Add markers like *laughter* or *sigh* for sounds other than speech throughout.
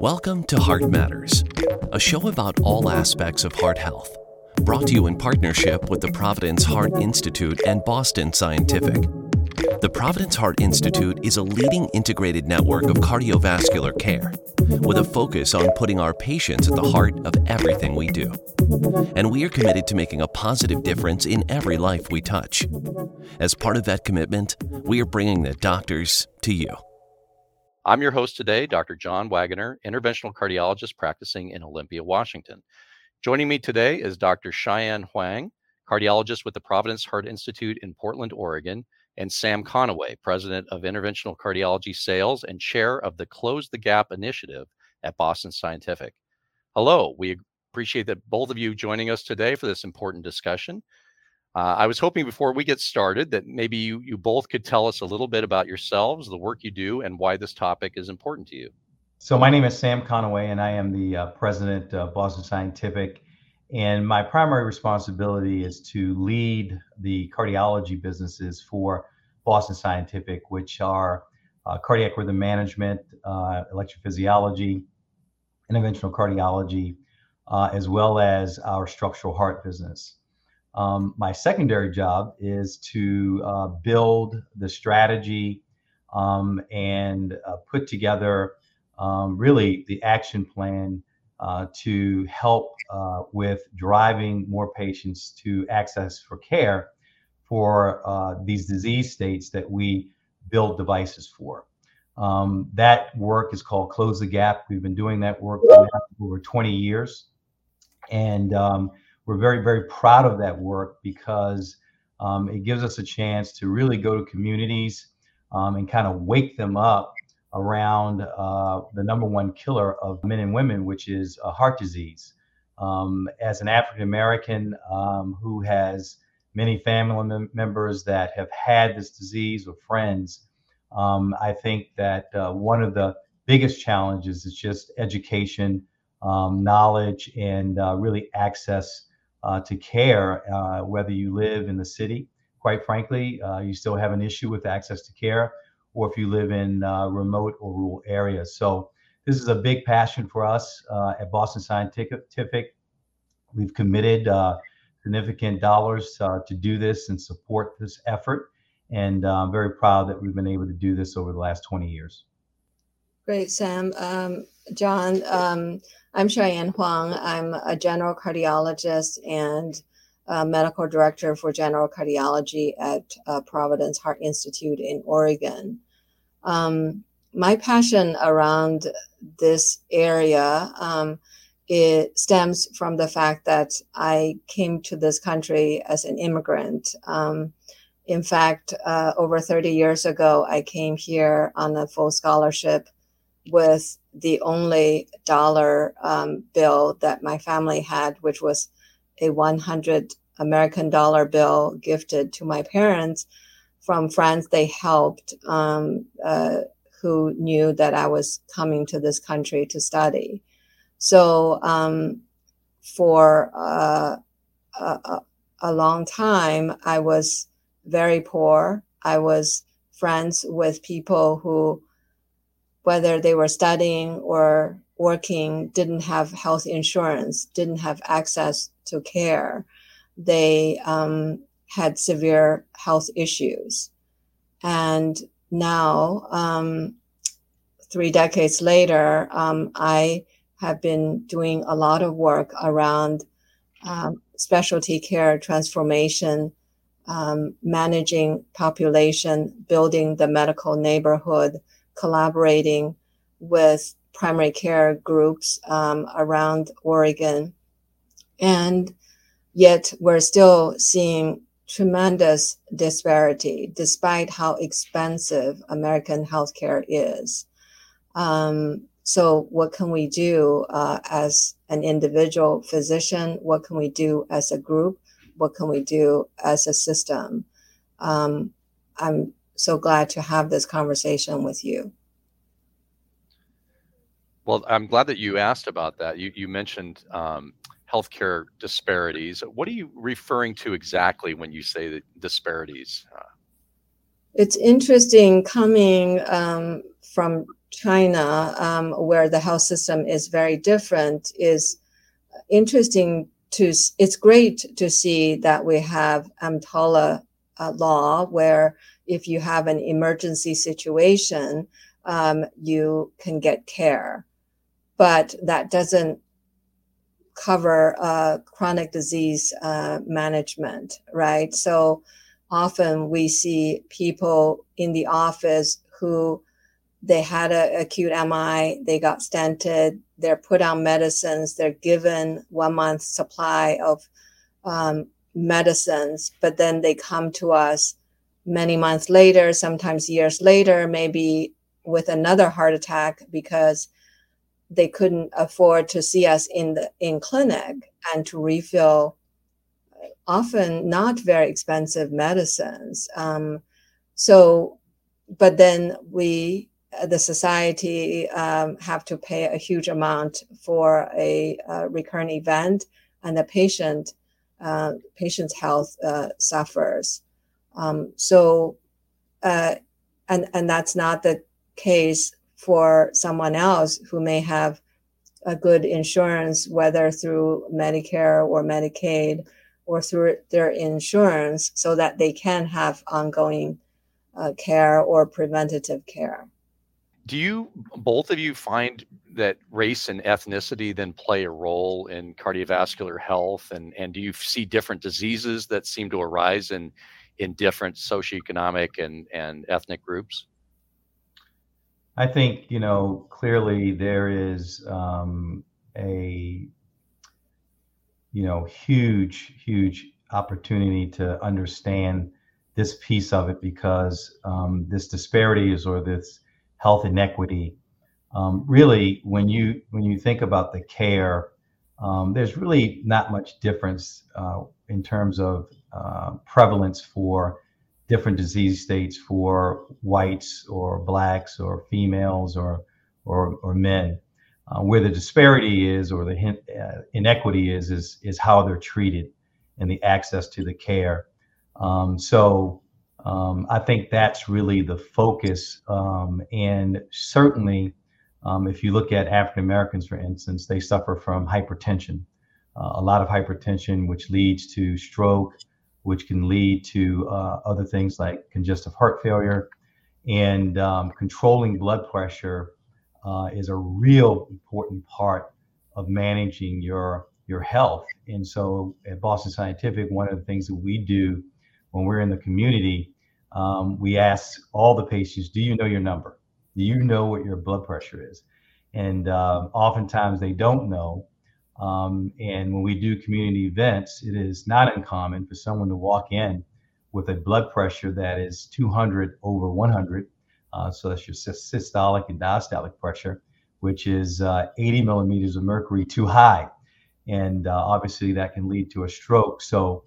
Welcome to Heart Matters, a show about all aspects of heart health, brought to you in partnership with the Providence Heart Institute and Boston Scientific. The Providence Heart Institute is a leading integrated network of cardiovascular care with a focus on putting our patients at the heart of everything we do. And we are committed to making a positive difference in every life we touch. As part of that commitment, we are bringing the doctors to you. I'm your host today, Dr. John Waggoner, interventional cardiologist practicing in Olympia, Washington. Joining me today is Dr. Cheyenne Huang, cardiologist with the Providence Heart Institute in Portland, Oregon, and Sam Conaway, president of interventional cardiology sales and chair of the Close the Gap initiative at Boston Scientific. Hello, we appreciate that both of you joining us today for this important discussion. Uh, I was hoping before we get started that maybe you, you both could tell us a little bit about yourselves, the work you do, and why this topic is important to you. So, my name is Sam Conaway, and I am the uh, president of Boston Scientific. And my primary responsibility is to lead the cardiology businesses for Boston Scientific, which are uh, cardiac rhythm management, uh, electrophysiology, interventional cardiology, uh, as well as our structural heart business. Um, my secondary job is to uh, build the strategy um, and uh, put together um, really the action plan uh, to help uh, with driving more patients to access for care for uh, these disease states that we build devices for. Um, that work is called Close the Gap. We've been doing that work for over 20 years. And um, we're very, very proud of that work because um, it gives us a chance to really go to communities um, and kind of wake them up around uh, the number one killer of men and women, which is uh, heart disease. Um, as an African American um, who has many family mem- members that have had this disease or friends, um, I think that uh, one of the biggest challenges is just education, um, knowledge, and uh, really access uh, to care, uh, whether you live in the city. Quite frankly, you still have an issue with access to care, or if you live in uh, remote or rural areas. So, this is a big passion for us uh, at Boston Scientific. We've committed uh, significant dollars to do this and support this effort. And I'm very proud that we've been able to do this over the last 20 years. Great, Sam. Um, John, um, I'm Cheyenne Huang. I'm a general cardiologist and medical director for general cardiology at uh, Providence Heart Institute in Oregon. Um, my passion around this area um, it stems from the fact that I came to this country as an immigrant. Um, in fact, uh, over 30 years ago, I came here on a full scholarship with the only dollar um, bill that my family had, which was a 100 American dollar bill gifted to my parents from friends they helped um, uh, who knew that I was coming to this country to study. So um, for uh, a, a long time, I was very poor. I was friends with people who whether they were studying or working, didn't have health insurance, didn't have access to care. They um, had severe health issues. And now, um, three decades later, um, I have been doing a lot of work around um, specialty care transformation, um, managing population, building the medical neighborhood, collaborating with primary care groups um, around Oregon. And yet we're still seeing tremendous disparity despite how expensive American healthcare is. Um, so, what can we do uh, as an individual physician? What can we do as a group? What can we do as a system? Um, I'm so glad to have this conversation with you. Well, I'm glad that you asked about that. You, you mentioned um, healthcare disparities. What are you referring to exactly when you say disparities? Uh, It's interesting coming um, from China, um, where the health system is very different, is interesting to. It's great to see that we have EMTALA uh, law, where if you have an emergency situation, um, you can get care, but that doesn't cover uh, chronic disease uh, management, right? So often we see people in the office who they had an acute MI, they got stented, they're put on medicines, they're given one month supply of um, medicines, but then they come to us many months later, sometimes years later, maybe with another heart attack because they couldn't afford to see us in the in clinic and to refill often not very expensive medicines. Um, so, but then we, the society, um, have to pay a huge amount for a, a recurrent event, and the patient, uh, patient's health uh, suffers. Um, so, uh, and and that's not the case for someone else who may have a good insurance, whether through Medicare or Medicaid or through their insurance, so that they can have ongoing uh, care or preventative care. Do you both of you find that race and ethnicity then play a role in cardiovascular health, and and do you see different diseases that seem to arise in in different socioeconomic and and ethnic groups? I think you know clearly there is um, a you know huge huge opportunity to understand this piece of it because um, this disparities or this health inequity um, really when you when you think about the care um, there's really not much difference uh, in terms of uh, prevalence for different disease states for whites or blacks or females or or, or men. Uh, where the disparity is or the uh, inequity is is is how they're treated and the access to the care. Um, so um, I think that's really the focus. Um, and certainly, um, if you look at African Americans, for instance, they suffer from hypertension, uh, a lot of hypertension, which leads to stroke, which can lead to uh, other things like congestive heart failure. And um, controlling blood pressure uh, is a real important part of managing your your health. And so at Boston Scientific, one of the things that we do when we're in the community, um, we ask all the patients, "Do you know your number? Do you know what your blood pressure is?" And uh, oftentimes they don't know, um, and when we do community events, it is not uncommon for someone to walk in with a blood pressure that is 200 over 100. Uh, so that's your systolic and diastolic pressure, which is uh, 80 millimeters of mercury too high. And uh, obviously that can lead to a stroke. So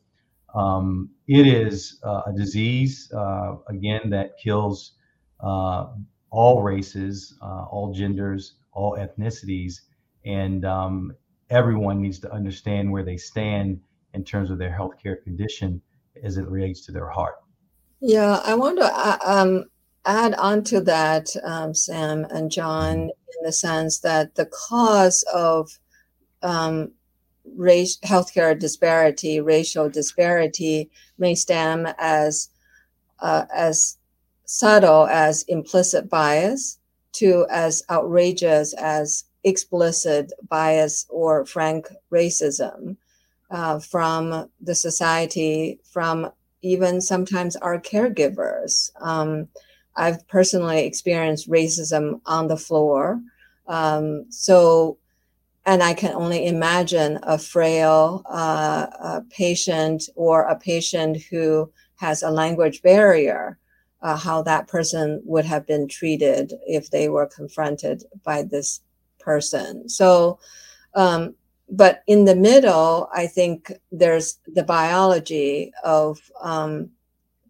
um, it is uh, a disease, uh, again, that kills uh, all races, all genders, all ethnicities. And um, everyone needs to understand where they stand in terms of their healthcare condition as it relates to their heart. Yeah, I want to uh, um, add on to that, um, Sam and John, in the sense that the cause of um, race, healthcare disparity, racial disparity, may stem as uh, as subtle as implicit bias to as outrageous as explicit bias or frank racism uh, from the society, from even sometimes our caregivers. Um, I've personally experienced racism on the floor. Um, so, and I can only imagine a frail uh, a patient or a patient who has a language barrier, uh, how that person would have been treated if they were confronted by this person. So, um, but in the middle, I think there's the biology of um,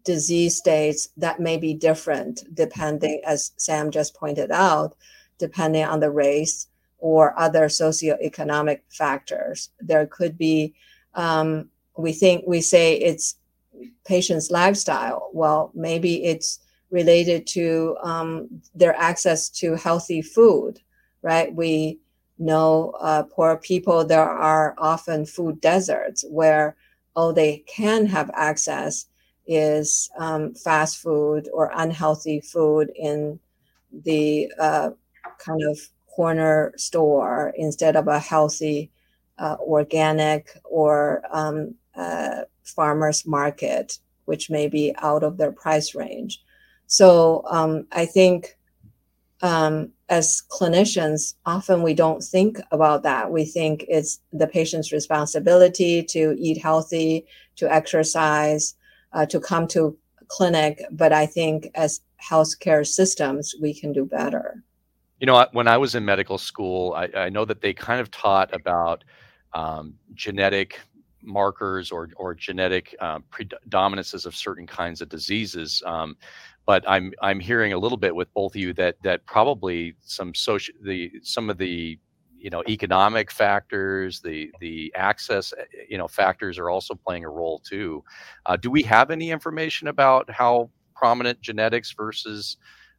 disease states that may be different depending, as Sam just pointed out, depending on the race or other socioeconomic factors. There could be, um, we think, we say it's patient's lifestyle. Well, maybe it's related to um, their access to healthy food, right? We know uh, poor people, there are often food deserts where all they can have access is um, fast food or unhealthy food in the uh, kind of corner store instead of a healthy uh, organic or um, uh, farmers market, which may be out of their price range. So um, I think um, as clinicians, often we don't think about that. We think it's the patient's responsibility to eat healthy, to exercise, uh, to come to clinic. But I think as healthcare systems, we can do better. You know, when I was in medical school, I, I know that they kind of taught about um, genetic markers or or genetic um, predominances of certain kinds of diseases. Um, but I'm I'm hearing a little bit with both of you that that probably some social the some of the you know economic factors the the access eh, you know factors are also playing a role too. Uh, do we have any information about how prominent genetics versus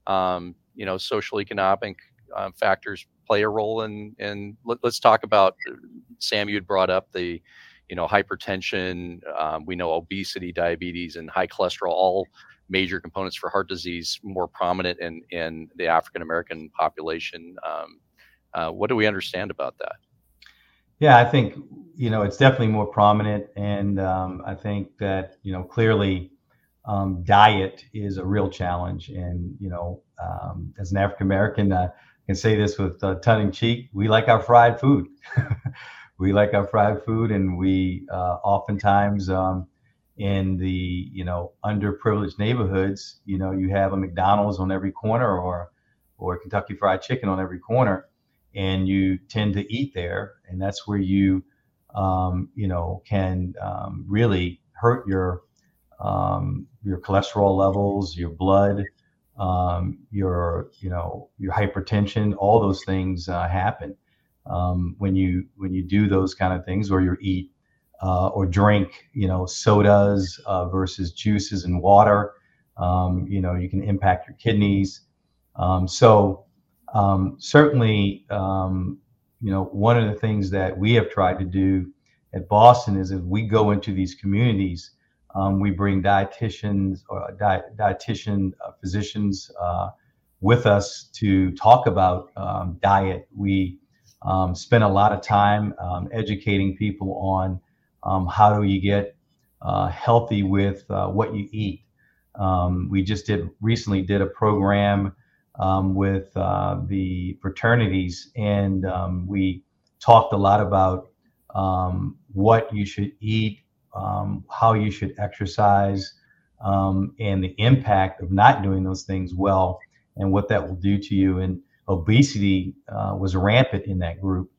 um, you know social economic uh, factors play a role in in let, us talk about uh, sam you'd brought up the you know hypertension um, we know obesity diabetes and high cholesterol all major components for heart disease more prominent in in the African American population. Um, uh, what do we understand about that? Yeah, I think you know it's definitely more prominent, and um, I think that you know clearly um, diet is a real challenge. And you know, um, as an African American, uh, I can say this with uh, tongue in cheek: we like our fried food. *laughs* we like our fried food, and we uh, oftentimes um, in the you know underprivileged neighborhoods, you know, you have a McDonald's on every corner or or Kentucky Fried Chicken on every corner, and you tend to eat there, and that's where you um, you know can um, really hurt your um, your cholesterol levels, your blood, um, your you know your hypertension, all those things uh, happen um, when you when you do those kind of things, or you eat uh, or drink, you know, sodas uh, versus juices and water. Um, you know, you can impact your kidneys. Um, so um, certainly, um, you know, one of the things that we have tried to do at Boston is as we go into these communities, um, we bring dietitians or di- dietitian uh, physicians uh, with us to talk about um, diet. We spend a lot of time educating people on um, how do you get uh, healthy with uh, what you eat? Um, we just did recently did a program um, with uh, the fraternities, and um, we talked a lot about um, what you should eat, um, how you should exercise, and the impact of not doing those things well, and what that will do to you. And obesity uh, was rampant in that group,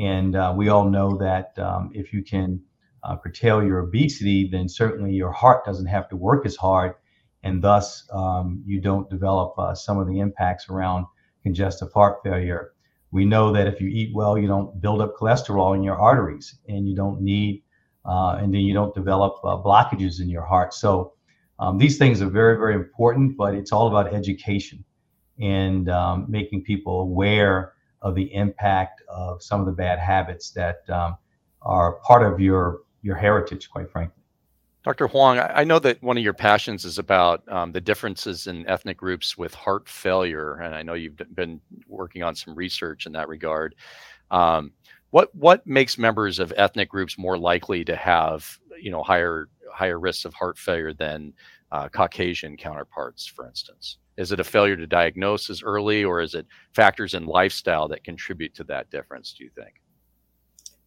and uh, we all know that if you can uh, curtail your obesity, then certainly your heart doesn't have to work as hard, and thus um, you don't develop uh, some of the impacts around congestive heart failure. We know that if you eat well, you don't build up cholesterol in your arteries, and you don't need, uh, and then you don't develop uh, blockages in your heart. So um, these things are very, very important, but it's all about education and um, making people aware of the impact of some of the bad habits that um, are part of your your heritage, quite frankly. Dr. Huang, I know that one of your passions is about um, the differences in ethnic groups with heart failure, and I know you've been working on some research in that regard. Um, what what makes members of ethnic groups more likely to have you know higher higher risks of heart failure than uh, Caucasian counterparts, for instance? Is it a failure to diagnose as early, or is it factors in lifestyle that contribute to that difference? Do you think?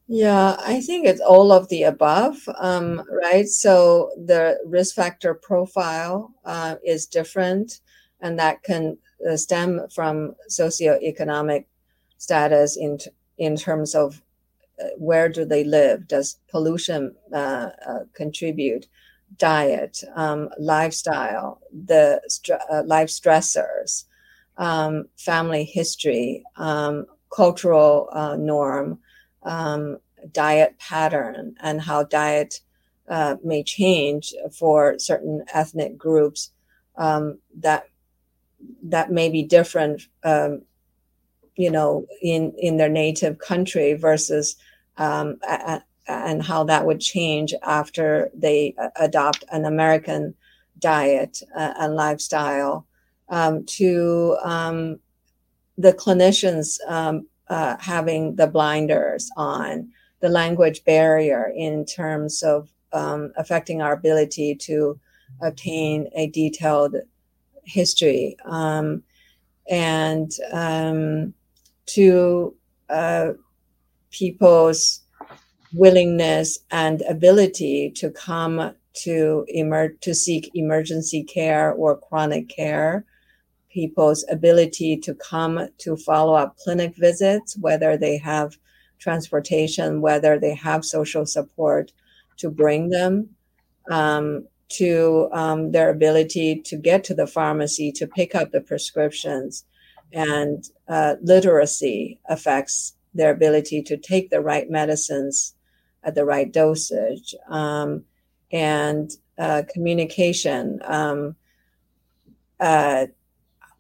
Yeah, I think it's all of the above, um, right? So the risk factor profile uh, is different, and that can uh, stem from socioeconomic status in in terms of uh, where do they live? Does pollution uh, uh, contribute? Diet, um, lifestyle, the uh, life stressors, um, family history, um, cultural norm um, diet pattern and how diet uh, may change for certain ethnic groups um, that that may be different, um, you know, in in their native country versus um, a, and how that would change after they adopt an American diet uh, and lifestyle. Um, to um, the clinicians um, uh, having the blinders on, the language barrier in terms of um, affecting our ability to obtain a detailed history um, and um, to uh, people's willingness and ability to come to emer- to seek emergency care or chronic care people's ability to come to follow up clinic visits whether they have transportation whether they have social support to bring them um, to um, their ability to get to the pharmacy to pick up the prescriptions. And uh, literacy affects their ability to take the right medicines at the right dosage. Um, and uh, communication, um, uh,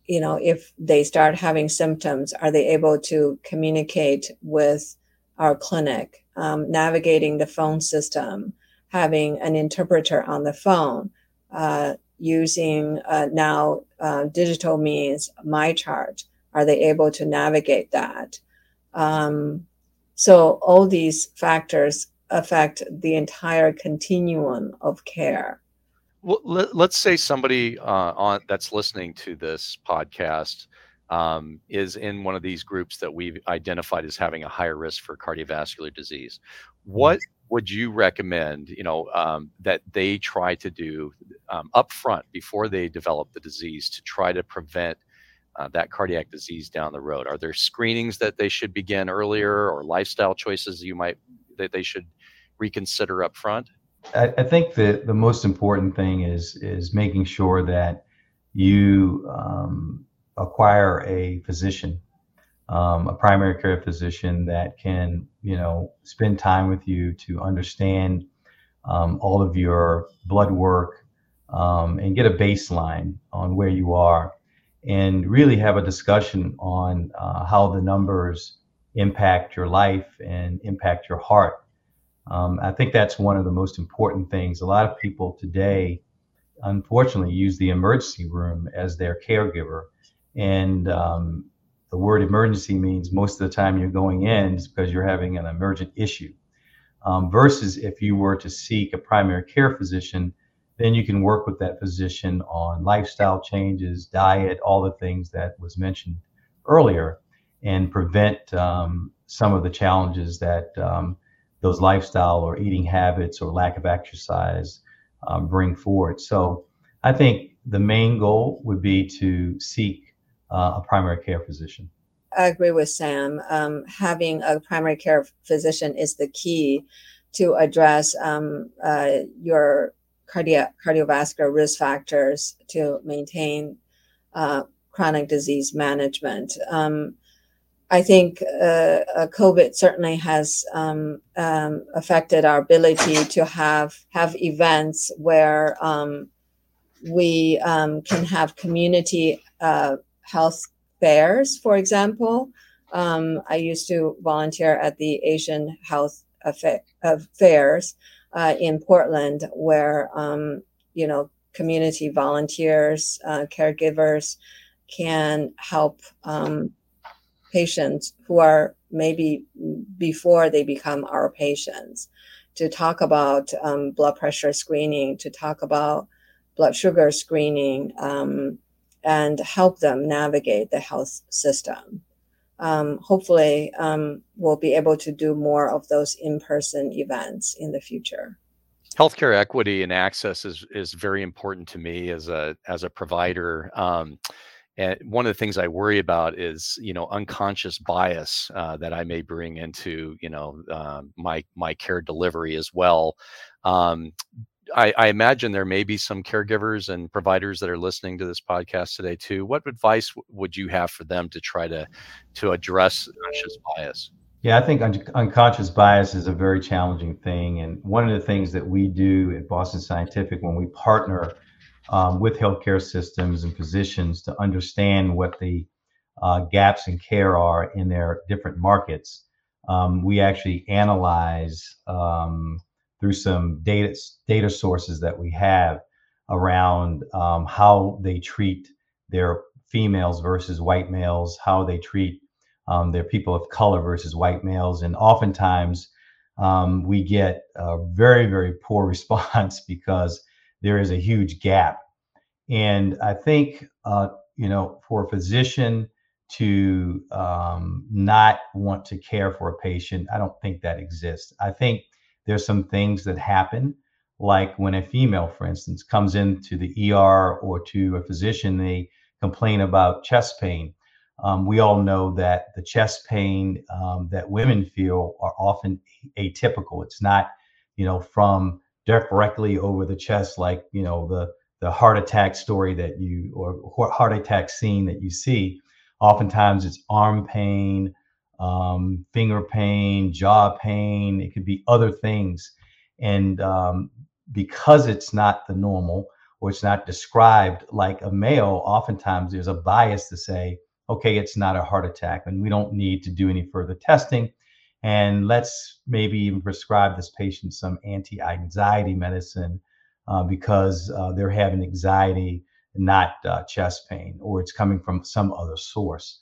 you know, if they start having symptoms, are they able to communicate with our clinic, um, navigating the phone system? having an interpreter on the phone, uh, using uh, now uh, digital means, MyChart? are they able to navigate that? Um, so all these factors affect the entire continuum of care. Well, let, us say somebody uh, on that's listening to this podcast um, is in one of these groups that we've identified as having a higher risk for cardiovascular disease. What would you recommend you know um, that they try to do um, up front before they develop the disease to try to prevent uh, that cardiac disease down the road? Are there screenings that they should begin earlier or lifestyle choices you might that they should reconsider up front I, I think that the most important thing is is making sure that you um, acquire a physician um, a primary care physician that can, you know, spend time with you to understand um, all of your blood work um, and get a baseline on where you are and really have a discussion on uh, how the numbers impact your life and impact your heart. Um, I think that's one of the most important things. A lot of people today, unfortunately, use the emergency room as their caregiver. And um, the word emergency means most of the time you're going in because you're having an emergent issue. Um, versus if you were to seek a primary care physician, then you can work with that physician on lifestyle changes, diet, all the things that was mentioned earlier, and prevent um, some of the challenges that um, those lifestyle or eating habits or lack of exercise um, bring forward. So I think the main goal would be to seek uh, a primary care physician. I agree with Sam. Um, having a primary care physician is the key to address um, uh, your cardia- cardiovascular risk factors to maintain uh, chronic disease management. Um, I think uh, uh COVID certainly has um, um, affected our ability to have have events where um, we um, can have community uh, health fairs, for example. Um, I used to volunteer at the Asian Health Fairs uh, in Portland, where um, you know community volunteers, uh, caregivers can help um, patients who are maybe before they become our patients to talk about um, blood pressure screening, to talk about blood sugar screening, um, and help them navigate the health system. Um, hopefully, um, we'll be able to do more of those in-person events in the future. Healthcare equity and access is is very important to me as a as a provider. And one of the things I worry about is, you know, unconscious bias uh, that I may bring into, you know, uh, my my care delivery as well. Um, I, I, imagine there may be some caregivers and providers that are listening to this podcast today too. What advice would you have for them to try to to address unconscious bias? Yeah, I think un- unconscious bias is a very challenging thing, and one of the things that we do at Boston Scientific when we partner um, with healthcare systems and physicians to understand what the uh, gaps in care are in their different markets. Um, we actually analyze um, through some data data sources that we have around um, how they treat their females versus white males, how they treat um, their people of color versus white males, and oftentimes um, we get a very very poor *laughs* response because there is a huge gap. And I think uh, you know for a physician to um, not want to care for a patient, I don't think that exists. I think there's some things that happen, like when a female, for instance, comes into the ER or to a physician, they complain about chest pain. Um, we all know that the chest pain um, that women feel are often atypical. It's not, you know, from directly over the chest, like you know the the heart attack story that you or heart attack scene that you see. Oftentimes, it's arm pain, um, finger pain, jaw pain. It could be other things. And um, because it's not the normal or it's not described like a male, oftentimes there's a bias to say, okay, it's not a heart attack and we don't need to do any further testing. And let's maybe even prescribe this patient some anti anxiety medicine uh, because uh, they're having anxiety, not uh, chest pain, or it's coming from some other source.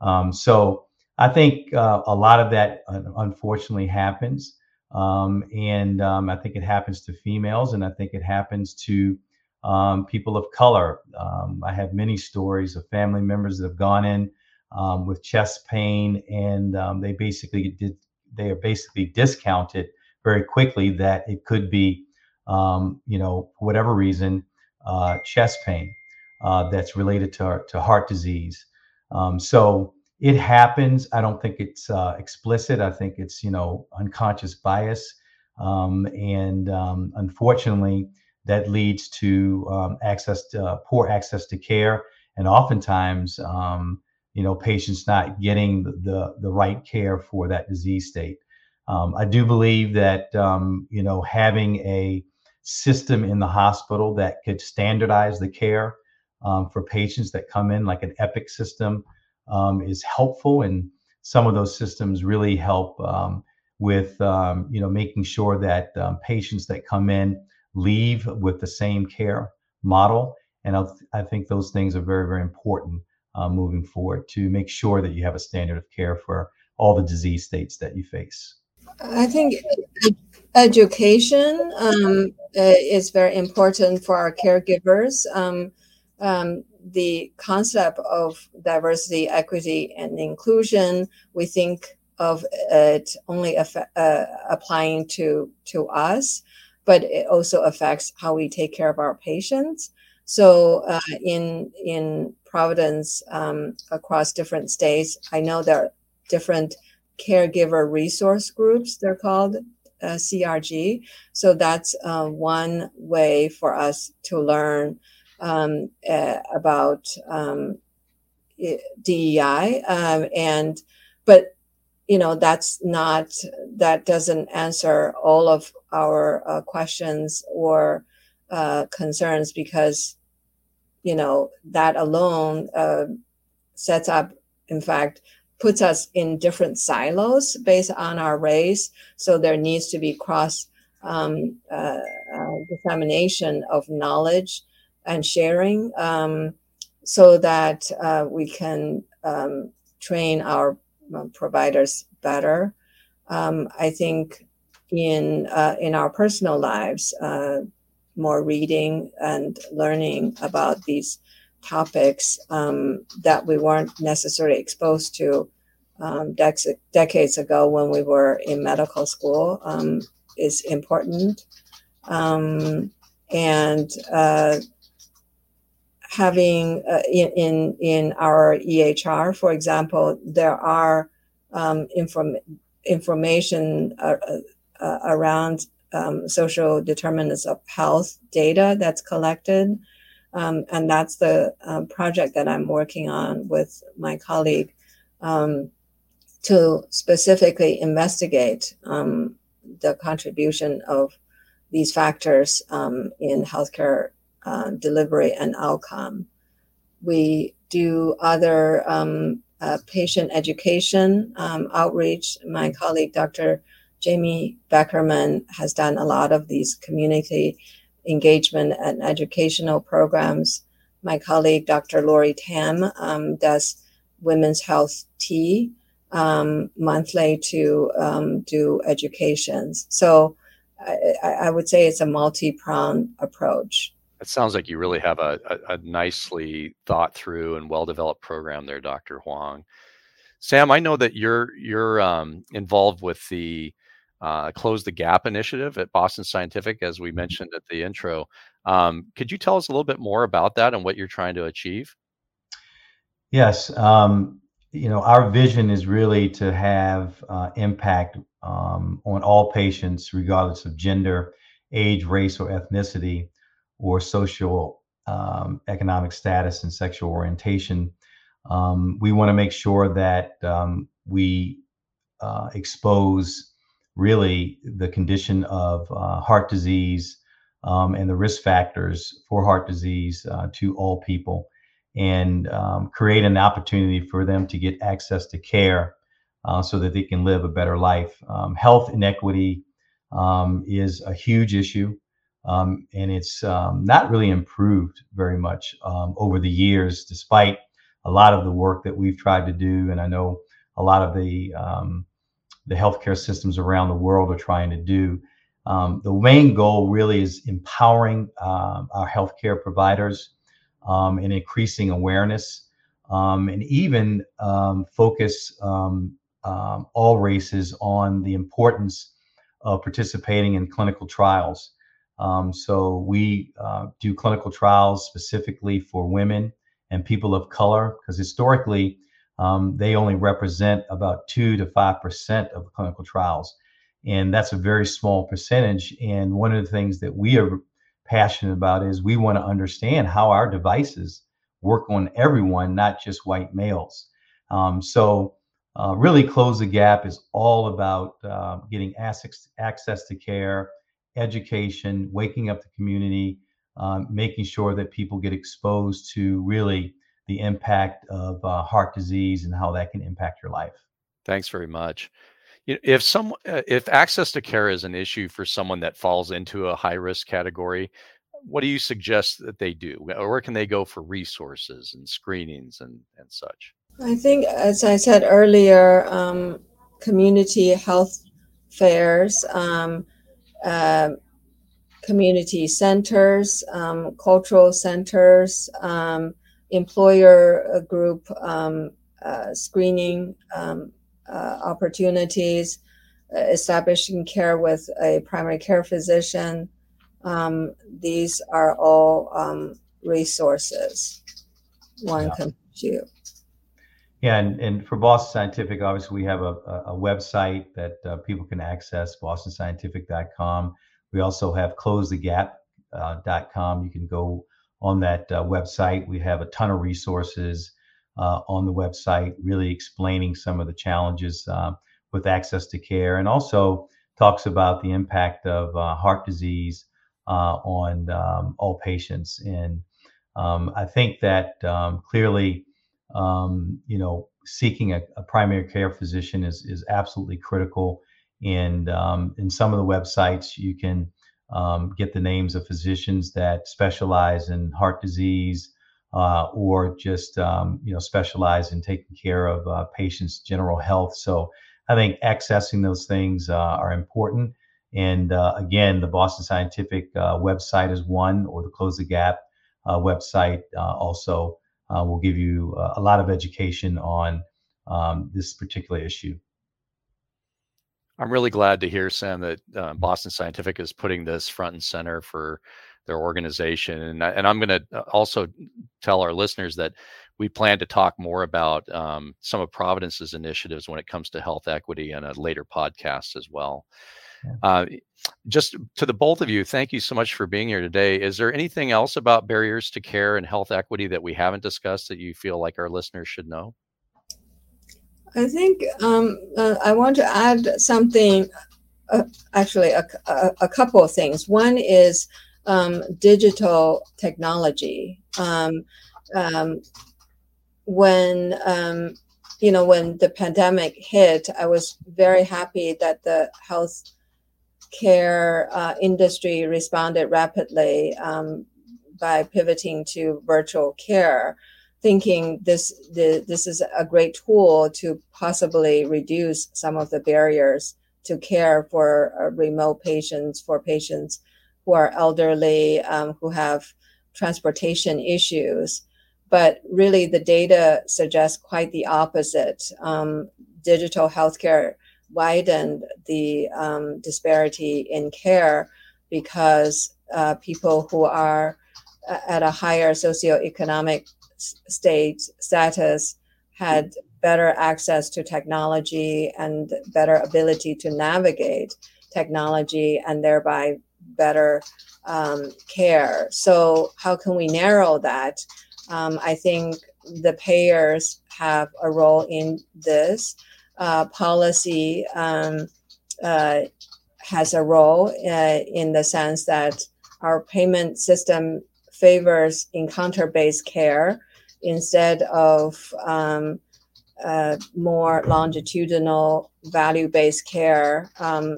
Um, so I think uh, a lot of that unfortunately happens. Um, and um, I think it happens to females, and I think it happens to um, people of color. Um, I have many stories of family members that have gone in um, with chest pain, and um, they basically did. They are basically discounted very quickly that it could be, you know, whatever reason, uh, chest pain uh, that's related to to heart disease. so it happens. I don't think it's uh, explicit. I think it's you know unconscious bias, um, and um, unfortunately, that leads to um, access to uh, poor access to care, and oftentimes, um, you know, patients not getting the, the, the right care for that disease state. Um, I do believe that um, you know having a system in the hospital that could standardize the care for patients that come in, like an Epic system um, is helpful, and some of those systems really help um, with um, you know making sure that um, patients that come in leave with the same care model. And I, I think those things are very very important uh, moving forward to make sure that you have a standard of care for all the disease states that you face. I think education um, is very important for our caregivers. Um, um, the concept of diversity, equity, and inclusion, we think of it only uh, applying to to us, but it also affects how we take care of our patients. So uh, in in Providence, um, across different states, I know there are different caregiver resource groups. They're called uh, CRG. So that's uh, one way for us to learn um, uh, about um, DEI, um, and but you know that's not that doesn't answer all of our uh, questions or uh, concerns because you know that alone uh, sets up, in fact, puts us in different silos based on our race. So there needs to be cross um, uh, uh, dissemination of knowledge and sharing um, so that uh, we can um, train our uh, providers better. Um, I think in uh, in our personal lives, more reading and learning about these topics um, that we weren't necessarily exposed to um, dec- decades ago when we were in medical school um, is important. Um, and uh, having uh, in, in, in our EHR, for example, there are um, inform, information uh, uh, around um, social determinants of health data that's collected. Um, and that's the um, project that I'm working on with my colleague um, to specifically investigate um, the contribution of these factors in healthcare uh, delivery and outcome. We do other um, uh, patient education um, outreach. My colleague, Dr. Jamie Beckerman, has done a lot of these community engagement and educational programs. My colleague, Dr. Lori Tam, um, does women's health tea um, monthly to um, do educations. So I, I, would say it's a multi-pronged approach. It sounds like you really have a, a, a nicely thought through and well-developed program there, Dr. Huang. Sam, I know that you're you're um, involved with the uh, Close the Gap initiative at Boston Scientific, as we mm-hmm. mentioned at the intro. Um, could you tell us a little bit more about that and what you're trying to achieve? Yes. Um, you know, our vision is really to have uh, impact um, on all patients, regardless of gender, age, race, or ethnicity, or social um, economic status and sexual orientation. Um, we want to make sure that um, we uh, expose really the condition of uh, heart disease um, and the risk factors for heart disease uh, to all people and um, create an opportunity for them to get access to care uh, so that they can live a better life. Um, health inequity um, is a huge issue. Um, and it's um, not really improved very much over the years, despite a lot of the work that we've tried to do. And I know a lot of the the healthcare systems around the world are trying to do. Um, the main goal really is empowering uh, our healthcare providers um, and increasing awareness um, and even um, focus um, all races on the importance of participating in clinical trials. so we uh, do clinical trials specifically for women and people of color because historically um, they only represent about two to five percent of the clinical trials, and that's a very small percentage. And one of the things that we are passionate about is we want to understand how our devices work on everyone, not just white males. Um, so, uh, really, close the gap is all about uh, getting access access to care, education, waking up the community, um, making sure that people get exposed to really the impact of uh, heart disease and how that can impact your life. Thanks very much. If some, uh, if access to care is an issue for someone that falls into a high risk category, what do you suggest that they do? Where can they go for resources and screenings and, and such? I think, as I said earlier, um, community health fairs, um, uh, community centers, um, cultural centers, um, employer uh, group um, uh, screening um, uh, opportunities, uh, establishing care with a primary care physician. Um, these are all um, resources one yeah. can do. Yeah, and, and for Boston Scientific, obviously, we have a, a website that uh, people can access, bostonscientific.com. We also have closethegap.com. Uh, you can go on that uh, website. We have a ton of resources uh, on the website, really explaining some of the challenges uh, with access to care, and also talks about the impact of uh, heart disease uh, on um, all patients. And um, I think that um, clearly, um, you know, seeking a, a, primary care physician is is absolutely critical. And um, in some of the websites, you can um, get the names of physicians that specialize in heart disease uh, or just um, you know specialize in taking care of uh, patients' general health. So I think accessing those things uh, are important. And uh, again, the Boston Scientific uh, website is one, or the Close the Gap uh, website also will give you a lot of education on um, this particular issue. I'm really glad to hear, Sam, that uh, Boston Scientific is putting this front and center for their organization. And, and I'm going to uh, also tell our listeners that we plan to talk more about um, some of Providence's initiatives when it comes to health equity in a later podcast as well. Uh, just to the both of you, thank you so much for being here today. Is there anything else about barriers to care and health equity that we haven't discussed that you feel like our listeners should know? I think um, uh, I want to add something, uh, actually, a, a, a, couple of things. One is um, digital technology. Um, um, when um, you know when the pandemic hit, I was very happy that the health care uh, industry responded rapidly um, by pivoting to virtual care, thinking this the, this is a great tool to possibly reduce some of the barriers to care for uh, remote patients, for patients who are elderly, um, who have transportation issues. But really, the data suggests quite the opposite. Um, digital healthcare widened the um, disparity in care because uh, people who are at a higher socioeconomic state status had better access to technology and better ability to navigate technology and thereby better um, care. So, how can we narrow that? Um, I think the payers have a role in this. Uh, policy um, uh, has a role uh, in the sense that our payment system favors encounter based care instead of um, uh, more longitudinal value based care. Um,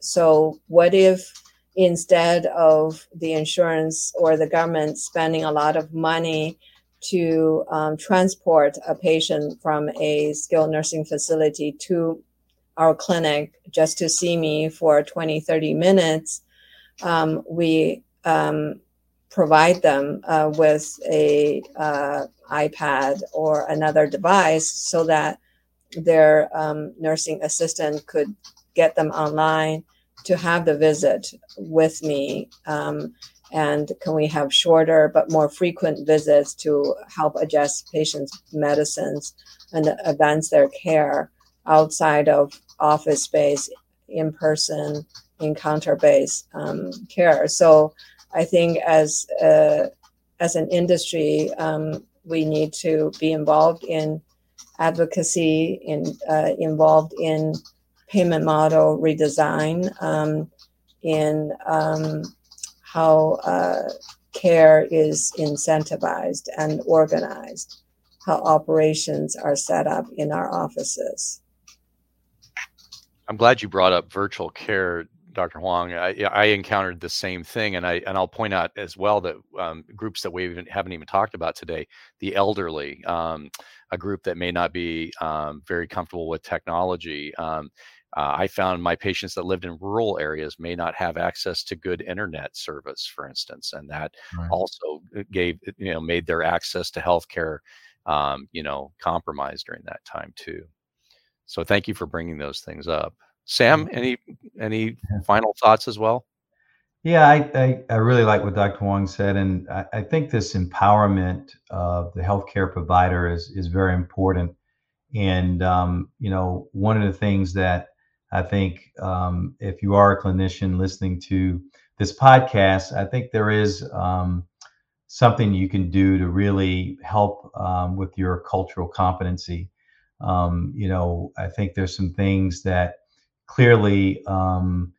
so, what if instead of the insurance or the government spending a lot of money to um, transport a patient from a skilled nursing facility to our clinic just to see me for 20, 30 minutes, um, we um, provide them uh, with a uh, iPad or another device so that their um, nursing assistant could get them online to have the visit with me. Um, and can we have shorter but more frequent visits to help adjust patients' medicines and advance their care outside of office space, in person, encounter based um, care? So I think as uh, as an industry, um, we need to be involved in advocacy, in uh, involved in payment model redesign, um, in um, how uh, care is incentivized and organized, how operations are set up in our offices. I'm glad you brought up virtual care, Dr. Huang, I, I, encountered the same thing, and I and I'll point out as well that um, groups that we even, haven't even talked about today, the elderly, um, a group that may not be um, very comfortable with technology. Um, uh, I found my patients that lived in rural areas may not have access to good internet service, for instance, and that right. also gave you know made their access to healthcare, um, you know, compromised during that time too. So thank you for bringing those things up. Sam, mm-hmm. any any final thoughts as well? Yeah, I, I, I, really like what Dr. Huang said, and I, I, think this empowerment of the healthcare provider is is very important. And um, you know, one of the things that I think um, if you are a clinician listening to this podcast, I think there is um, something you can do to really help um, with your cultural competency. Um, you know, I think there's some things that clearly um,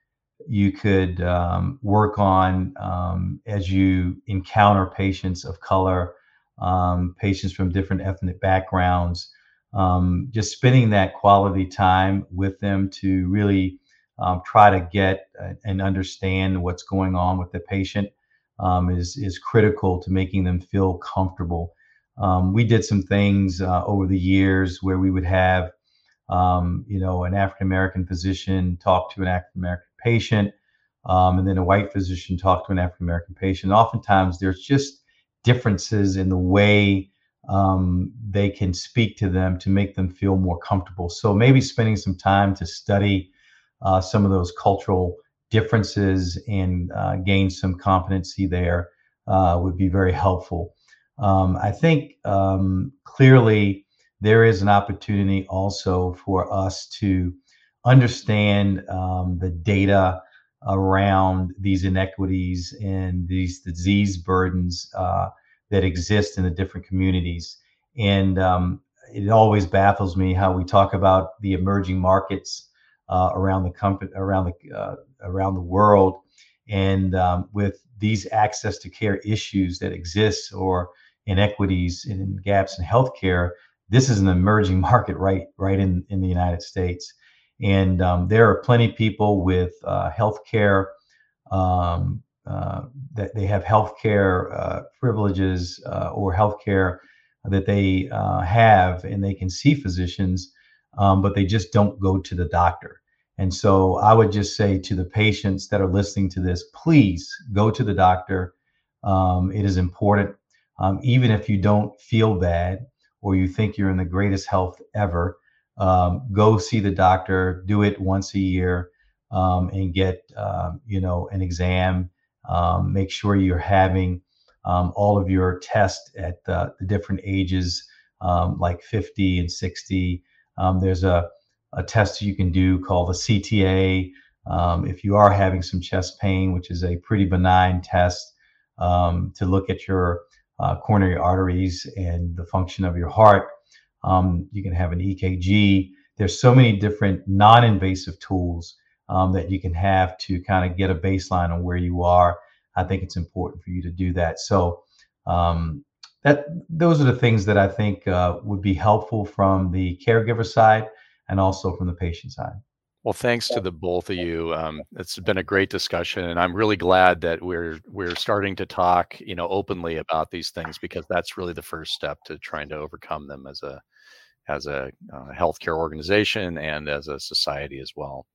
you could um, work on um, as you encounter patients of color, um, patients from different ethnic backgrounds, um, just spending that quality time with them to really try to get and understand what's going on with the patient is, is critical to making them feel comfortable. we did some things uh, over the years where we would have um, you know, an African American physician talk to an African American patient, um, and then a white physician talk to an African American patient. Oftentimes, there's just differences in the way um, they can speak to them to make them feel more comfortable. So maybe spending some time to study uh, some of those cultural differences and uh, gain some competency there uh, would be very helpful. Um, I think um, clearly there is an opportunity also for us to understand um, the data around these inequities and these disease burdens uh, that exist in the different communities. And um, it always baffles me how we talk about the emerging markets uh, around the company, around the uh, around the world, And um, with these access to care issues that exist or inequities and gaps in healthcare, this is an emerging *laughs* market right right in, in the United States. And um, there are plenty of people with uh, healthcare um, uh, that they have healthcare uh, privileges uh, or healthcare that they uh, have, and they can see physicians, um, but they just don't go to the doctor. And so I would just say to the patients that are listening to this, please go to the doctor. Um, it is important. Um, even if you don't feel bad or you think you're in the greatest health ever, um, go see the doctor, do it once a year um, and get, um, you know, an exam. Um, make sure you're having all of your tests at the, the different ages, like 50 and 60. there's a a test you can do called the CTA. Um, if you are having some chest pain, which is a pretty benign test um, to look at your uh, coronary arteries and the function of your heart, um, you can have an EKG. There's so many different non-invasive tools um, that you can have to kind of get a baseline on where you are. I think it's important for you to do that. So um, that those are the things that I think uh, would be helpful from the caregiver side and also from the patient side. Well, thanks to the both of you. Um, it's been a great discussion, and I'm really glad that we're we're starting to talk, you know, openly about these things because that's really the first step to trying to overcome them as a as a uh, healthcare organization and as a society as well.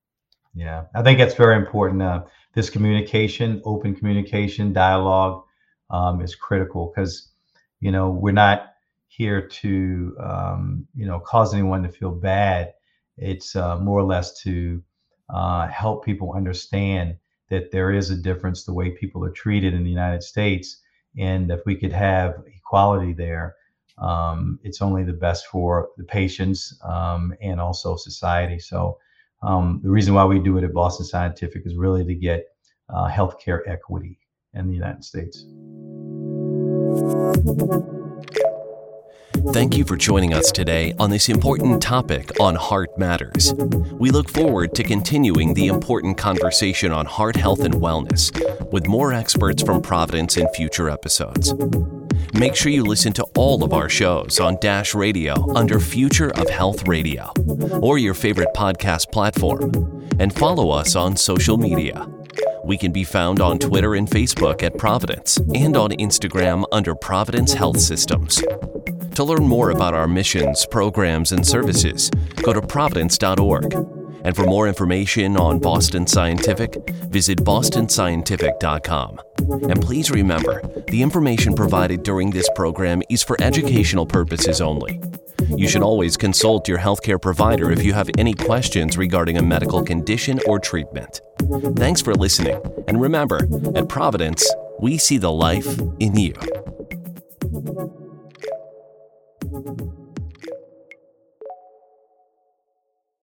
Yeah, I think that's very important. Uh, this communication, open communication, dialogue, um, is critical because you know we're not here to um, you know cause anyone to feel bad it's uh, more or less to uh, help people understand that there is a difference the way people are treated in the United States. And if we could have equality there, um, it's only the best for the patients um, and also society. So um, the reason why we do it at Boston Scientific is really to get uh, healthcare equity in the United States. Thank you for joining us today on this important topic on Heart Matters. We look forward to continuing the important conversation on heart health and wellness with more experts from Providence in future episodes. Make sure you listen to all of our shows on Dash Radio under Future of Health Radio or your favorite podcast platform and follow us on social media. We can be found on Twitter and Facebook at Providence and on Instagram under Providence Health Systems. To learn more about our missions, programs, and services, go to providence.org. And for more information on Boston Scientific, visit bostonscientific.com. And please remember, the information provided during this program is for educational purposes only. You should always consult your healthcare provider if you have any questions regarding a medical condition or treatment. Thanks for listening, and remember, at Providence, we see the life in you thank you